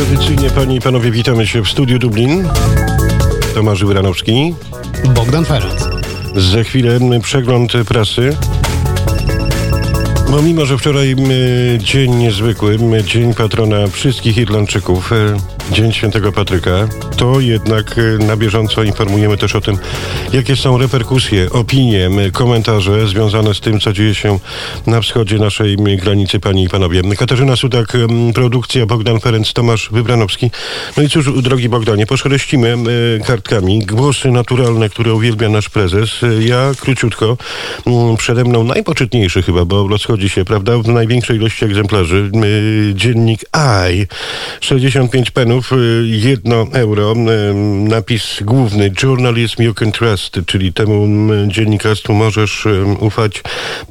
Tradycyjnie panie i panowie witamy się w studiu Dublin. Tomasz Wyranowski. Bogdan Ferenc. Za chwilę przegląd prasy. No mimo, że wczoraj dzień niezwykły, dzień patrona wszystkich Irlandczyków, e, Dzień Świętego Patryka, to jednak e, na bieżąco informujemy też o tym, jakie są reperkusje, opinie, komentarze związane z tym, co dzieje się na wschodzie naszej granicy, panie i panowie. Katarzyna Sudak, produkcja, Bogdan Ferenc, Tomasz Wybranowski. No i cóż, drogi Bogdanie, poszreścimy kartkami głosy naturalne, które uwielbia nasz prezes. Ja króciutko, przede mną najpoczytniejszy chyba, bo rozchodzi się, prawda, w największej ilości egzemplarzy, dziennik I, 65 penów, Y, jedno euro. Y, napis główny Journalism You Can Trust, czyli temu dziennikarstwu możesz ufać.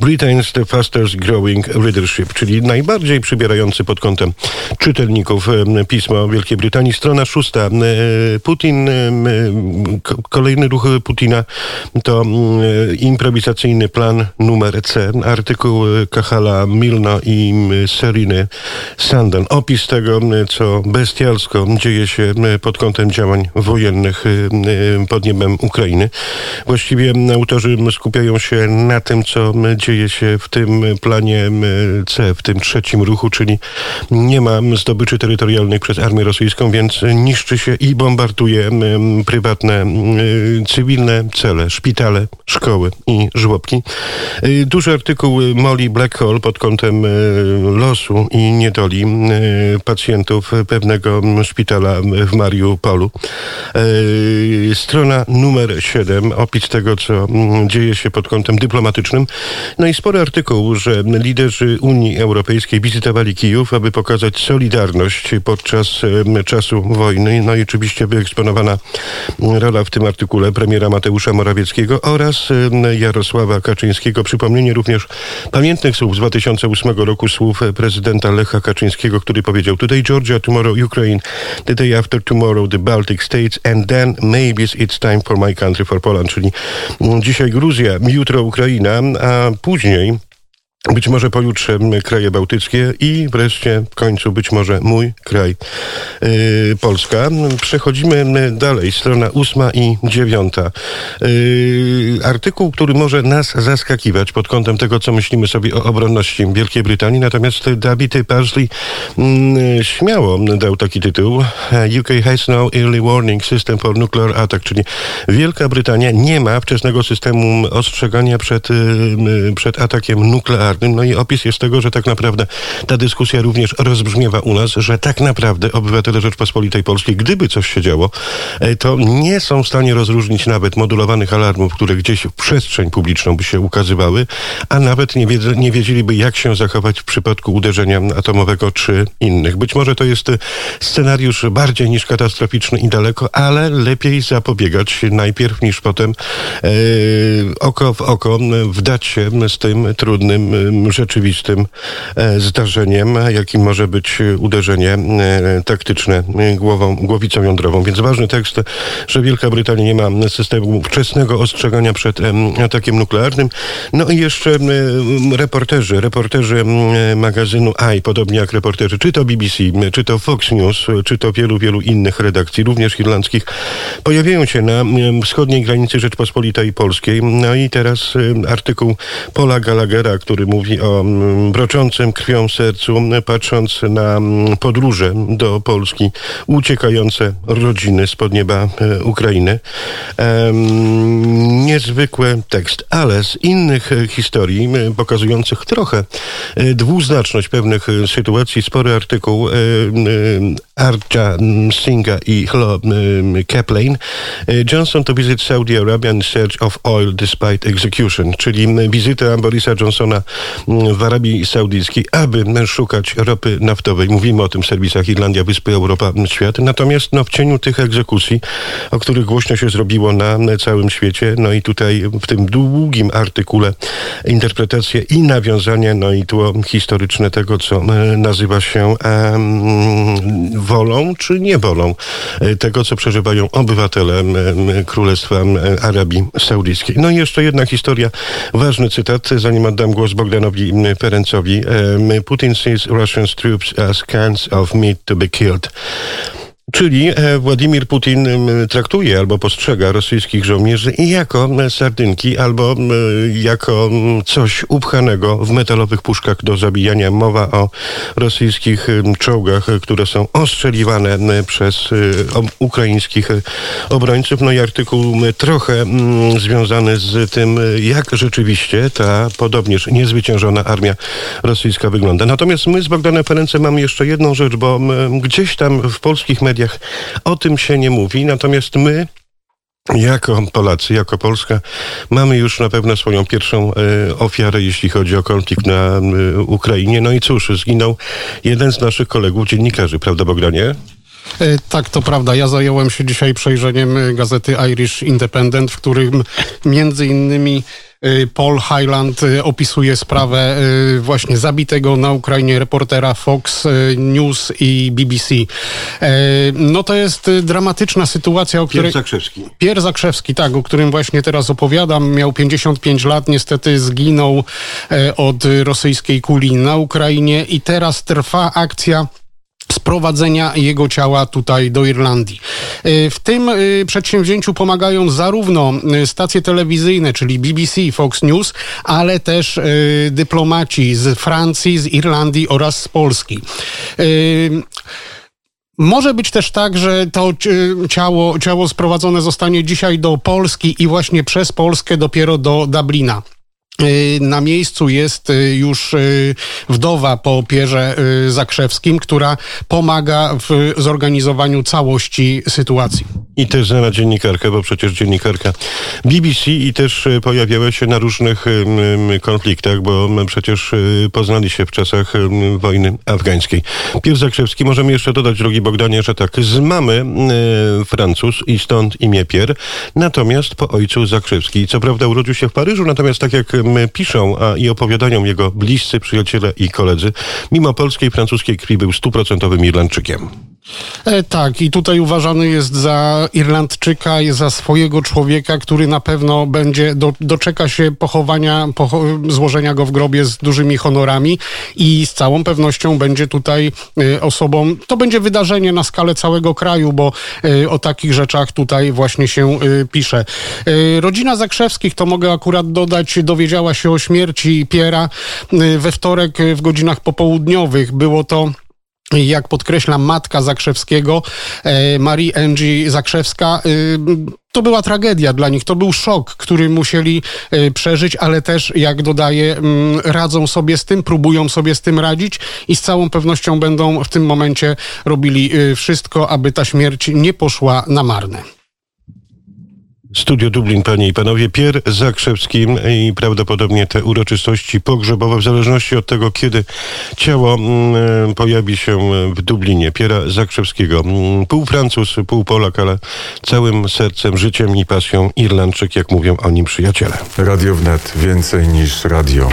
Britain's the fastest growing readership, czyli najbardziej przybierający pod kątem czytelników pismo Wielkiej Brytanii. Strona szósta. Putin, kolejny ruch Putina to improwizacyjny plan numer C. Artykuł Kachala Milno i Seriny Sanden. Opis tego, co bestialsko dzieje się pod kątem działań wojennych pod niebem Ukrainy. Właściwie autorzy skupiają się na tym, co dzieje się w tym planie C, w tym trzecim ruchu, czyli nie ma zdobyczy terytorialnych przez armię rosyjską, więc niszczy się i bombarduje prywatne, cywilne cele, szpitale, szkoły i żłobki. Duży artykuł Molly Blackhole pod kątem losu i niedoli pacjentów pewnego szpitala w Mariupolu. E, strona numer 7, opis tego, co mm, dzieje się pod kątem dyplomatycznym. No i spory artykuł, że liderzy Unii Europejskiej wizytowali Kijów, aby pokazać solidarność podczas czasu wojny. No i oczywiście wyeksponowana rola w tym artykule premiera Mateusza Morawieckiego oraz Jarosława Kaczyńskiego. Przypomnienie również pamiętnych słów z 2008 roku, słów prezydenta Lecha Kaczyńskiego, który powiedział Today Georgia, tomorrow Ukraine, the day after tomorrow the Baltic States and then maybe it's time for my country, for Poland, czyli dzisiaj Gruzja, jutro Ukraina, a później być może pojutrze kraje bałtyckie i wreszcie w końcu być może mój kraj, yy, Polska. Przechodzimy dalej, strona ósma i dziewiąta. Yy, artykuł, który może nas zaskakiwać pod kątem tego, co myślimy sobie o obronności Wielkiej Brytanii, natomiast David Parsley yy, śmiało dał taki tytuł UK has no early warning system for nuclear attack, czyli Wielka Brytania nie ma wczesnego systemu ostrzegania przed, y, przed atakiem nuklearnym no i opis jest tego, że tak naprawdę ta dyskusja również rozbrzmiewa u nas, że tak naprawdę obywatele Rzeczpospolitej Polskiej, gdyby coś się działo, e, to nie są w stanie rozróżnić nawet modulowanych alarmów, które gdzieś w przestrzeń publiczną by się ukazywały, a nawet nie, wiedz, nie wiedzieliby, jak się zachować w przypadku uderzenia atomowego czy innych. Być może to jest scenariusz bardziej niż katastroficzny i daleko, ale lepiej zapobiegać najpierw niż potem e, oko w oko wdać się z tym trudnym rzeczywistym e, zdarzeniem, jakim może być uderzenie e, taktyczne głową, głowicą jądrową. Więc ważny tekst, że Wielka Brytania nie ma systemu wczesnego ostrzegania przed atakiem nuklearnym. No i jeszcze reporterzy, reporterzy magazynu AI, podobnie jak reporterzy czy to BBC, czy to Fox News, czy to wielu, wielu innych redakcji, również irlandzkich, pojawiają się na wschodniej granicy Rzeczpospolitej Polskiej. No i teraz artykuł Paula Gallaghera, który mówi o mm, broczącym krwią sercu, patrząc na mm, podróże do Polski, uciekające rodziny spod nieba e, Ukrainy. Niezwykły tekst, ale z innych e, historii, pokazujących trochę e, dwuznaczność pewnych sytuacji, spory artykuł Arja Singha i Hlo Kaplan. Johnson to visit Saudi Arabia in search of oil despite execution, czyli wizyta Borisa Johnsona w Arabii Saudyjskiej, aby szukać ropy naftowej. Mówimy o tym serwisach Irlandia, Wyspy, Europa, Świat. Natomiast no, w cieniu tych egzekucji, o których głośno się zrobiło na całym świecie, no i tutaj w tym długim artykule interpretacje i nawiązanie, no i tło historyczne tego, co nazywa się um, wolą czy niewolą e, tego, co przeżywają obywatele Królestwa Arabii Saudyjskiej. No i jeszcze jedna historia, ważny cytat, zanim oddam głos Bogdanowi Bogdanowi Ferencowi. Putin sees Russian troops as cans of meat to be killed. Czyli e, Władimir Putin traktuje albo postrzega rosyjskich żołnierzy jako sardynki, albo jako coś upchanego w metalowych puszkach do zabijania. Mowa o rosyjskich czołgach, które są ostrzeliwane przez ukraińskich obrońców. No i artykuł trochę związany z tym, jak rzeczywiście ta podobnież niezwyciężona armia rosyjska wygląda. Natomiast my z Bogdanem Ferencem mamy jeszcze jedną rzecz, bo gdzieś tam w polskich mediach mediach o tym się nie mówi, natomiast my jako Polacy, jako Polska mamy już na pewno swoją pierwszą e, ofiarę, jeśli chodzi o konflikt na e, Ukrainie. No i cóż, zginął jeden z naszych kolegów dziennikarzy, prawda Bogdanie? E, tak, to prawda. Ja zająłem się dzisiaj przejrzeniem gazety Irish Independent, w którym między innymi Y, Paul Highland y, opisuje sprawę y, właśnie zabitego na Ukrainie reportera Fox News i BBC. No to jest dramatyczna sytuacja, o której... Pier Zakrzewski. Pier Zakrzewski, tak, o którym właśnie teraz opowiadam. Miał 55 lat, niestety zginął od rosyjskiej kuli na Ukrainie i teraz trwa akcja sprowadzenia jego ciała tutaj do Irlandii. Y, w tym y, przedsięwzięciu pomagają zarówno y, stacje telewizyjne, czyli BBC, Fox News, ale też dyplomaci z Francji, z Irlandii oraz z Polski. Może być też tak, że to ciało, ciało sprowadzone zostanie dzisiaj do Polski i właśnie przez Polskę dopiero do Dublina. Y, na miejscu jest y, już y, wdowa po Pierze Zakrzewskim, która pomaga w zorganizowaniu całości sytuacji. I też znana dziennikarka, bo przecież dziennikarka BBC i też pojawiała się na różnych konfliktach, bo przecież poznali się w czasach wojny afgańskiej. Pier Zakrzewski, możemy jeszcze dodać, drogi Bogdanie, że tak, z mamy Francuz i stąd imię Pier, natomiast po ojcu Zakrzewski. Co prawda urodził się w Paryżu, natomiast tak jak piszą a, i opowiadają jego bliscy przyjaciele i koledzy, mimo polskiej i francuskiej krwi był stuprocentowym Irlandczykiem. E, tak, i tutaj uważany jest za Irlandczyka, za swojego człowieka, który na pewno będzie, do, doczeka się pochowania, pocho złożenia go w grobie z dużymi honorami i z całą pewnością będzie tutaj e, osobą, to będzie wydarzenie na skalę całego kraju, bo e, o takich rzeczach tutaj właśnie się pisze. Rodzina Zakrzewskich, to mogę akurat dodać, dowiedziała się o śmierci Piera we wtorek w godzinach popołudniowych. Było to jak podkreśla matka Zakrzewskiego, e, Marii Angie Zakrzewska, e, to była tragedia dla nich, to był szok, który musieli e, przeżyć, ale też, jak dodaje, mm, radzą sobie z tym, próbują sobie z tym radzić i z całą pewnością będą w tym momencie robili wszystko, aby ta śmierć nie poszła na marne. Studio Dublin, panie i panowie, Pier Zakrzewski i prawdopodobnie te uroczystości pogrzebowe, w zależności od tego, kiedy ciało mm, pojawi się w Dublinie. Piera Zakrzewskiego, mm, pół Francuz, pół Polak, ale całym sercem, życiem i pasją Irlandczyk, jak mówią o nim przyjaciele. Radio wnet, więcej niż radio.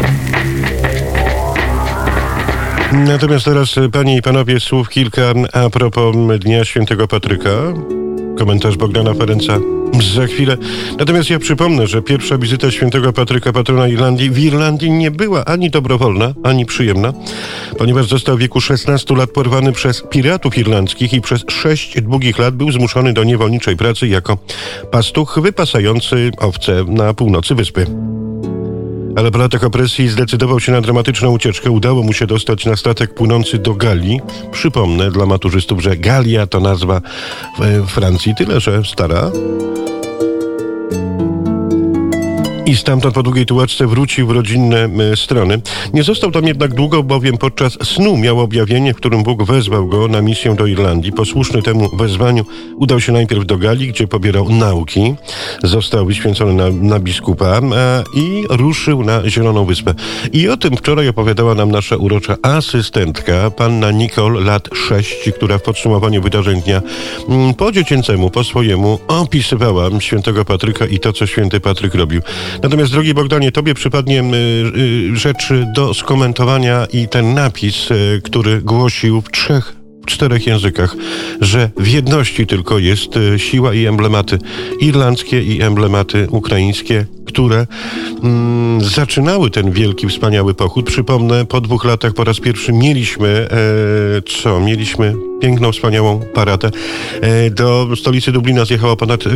Natomiast teraz, panie i panowie, słów kilka a propos Dnia Świętego Patryka. Komentarz Bogdana Ferenca za chwilę. Natomiast ja przypomnę, że pierwsza wizyta świętego Patryka, patrona Irlandii, w Irlandii nie była ani dobrowolna, ani przyjemna, ponieważ został w wieku 16 lat porwany przez piratów irlandzkich i przez 6 długich lat był zmuszony do niewolniczej pracy jako pastuch wypasający owce na północy wyspy. Ale po latach opresji zdecydował się na dramatyczną ucieczkę. Udało mu się dostać na statek płynący do Galii. Przypomnę dla maturzystów, że Galia to nazwa w Francji, tyle że stara i stamtąd po długiej tułaczce wrócił w rodzinne strony. Nie został tam jednak długo, bowiem podczas snu miał objawienie, w którym Bóg wezwał go na misję do Irlandii. Posłuszny temu wezwaniu udał się najpierw do Galii, gdzie pobierał nauki. Został wyświęcony na, na biskupa i ruszył na Zieloną Wyspę. I o tym wczoraj opowiadała nam nasza urocza asystentka, panna Nicole, lat 6, która w podsumowaniu wydarzeń dnia po dziecięcemu, po swojemu opisywała świętego Patryka i to, co święty Patryk robił. Natomiast, drogi Bogdanie, tobie przypadnie y, rzecz do skomentowania i ten napis, y, który głosił w trzech czterech językach, że w jedności tylko jest siła i emblematy irlandzkie i emblematy ukraińskie, które mm, zaczynały ten wielki, wspaniały pochód. Przypomnę, po dwóch latach po raz pierwszy mieliśmy, e, co? Mieliśmy piękną, wspaniałą paradę. E, do stolicy Dublina zjechało ponad e,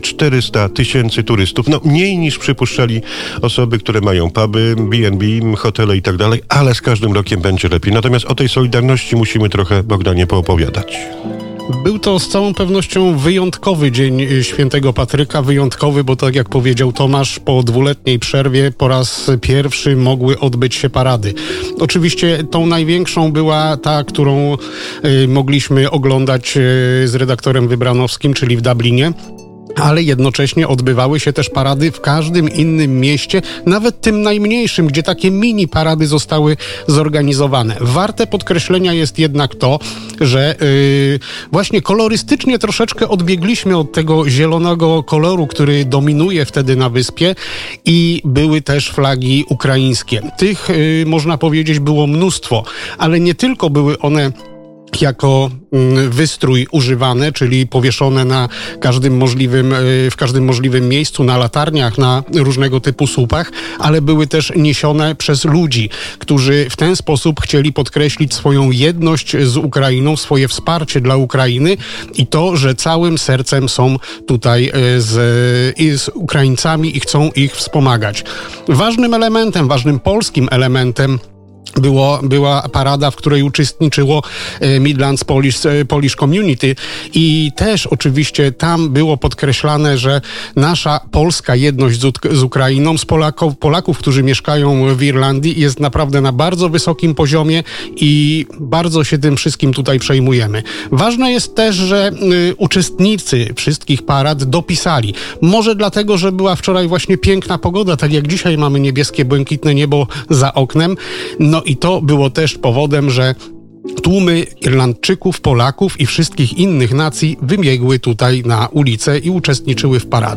400 tysięcy turystów. No mniej niż przypuszczali osoby, które mają puby, B&B, hotele i tak dalej, ale z każdym rokiem będzie lepiej. Natomiast o tej solidarności musimy trochę, Bogdanie, poopowiadać. Był to z całą pewnością wyjątkowy dzień y, świętego Patryka. Wyjątkowy, bo tak jak powiedział Tomasz, po dwuletniej przerwie po raz pierwszy mogły odbyć się parady. Oczywiście tą największą była ta, którą y, mogliśmy oglądać y, z redaktorem Wybranowskim, czyli w Dublinie ale jednocześnie odbywały się też parady w każdym innym mieście, nawet tym najmniejszym, gdzie takie mini parady zostały zorganizowane. Warte podkreślenia jest jednak to, że yy, właśnie kolorystycznie troszeczkę odbiegliśmy od tego zielonego koloru, który dominuje wtedy na wyspie i były też flagi ukraińskie. Tych, yy, można powiedzieć, było mnóstwo, ale nie tylko były one jako mm, wystrój używane, czyli powieszone na każdym możliwym, e, w każdym możliwym miejscu, na latarniach, na różnego typu słupach, ale były też niesione przez ludzi, którzy w ten sposób chcieli podkreślić swoją jedność z Ukrainą, swoje wsparcie dla Ukrainy i to, że całym sercem są tutaj e, z, z Ukraińcami i chcą ich wspomagać. Ważnym elementem, ważnym polskim elementem było, była parada, w której uczestniczyło e, Midlands Polish, e, Polish Community i też oczywiście tam było podkreślane, że nasza polska jedność z, z Ukrainą, z Polaków, Polaków, którzy mieszkają w Irlandii jest naprawdę na bardzo wysokim poziomie i bardzo się tym wszystkim tutaj przejmujemy. Ważne jest też, że y, uczestnicy wszystkich parad dopisali. Może dlatego, że była wczoraj właśnie piękna pogoda, tak jak dzisiaj mamy niebieskie, błękitne niebo za oknem. No i to było też powodem, że tłumy Irlandczyków, Polaków i wszystkich innych nacji wybiegły tutaj na ulicę i uczestniczyły w paradzie.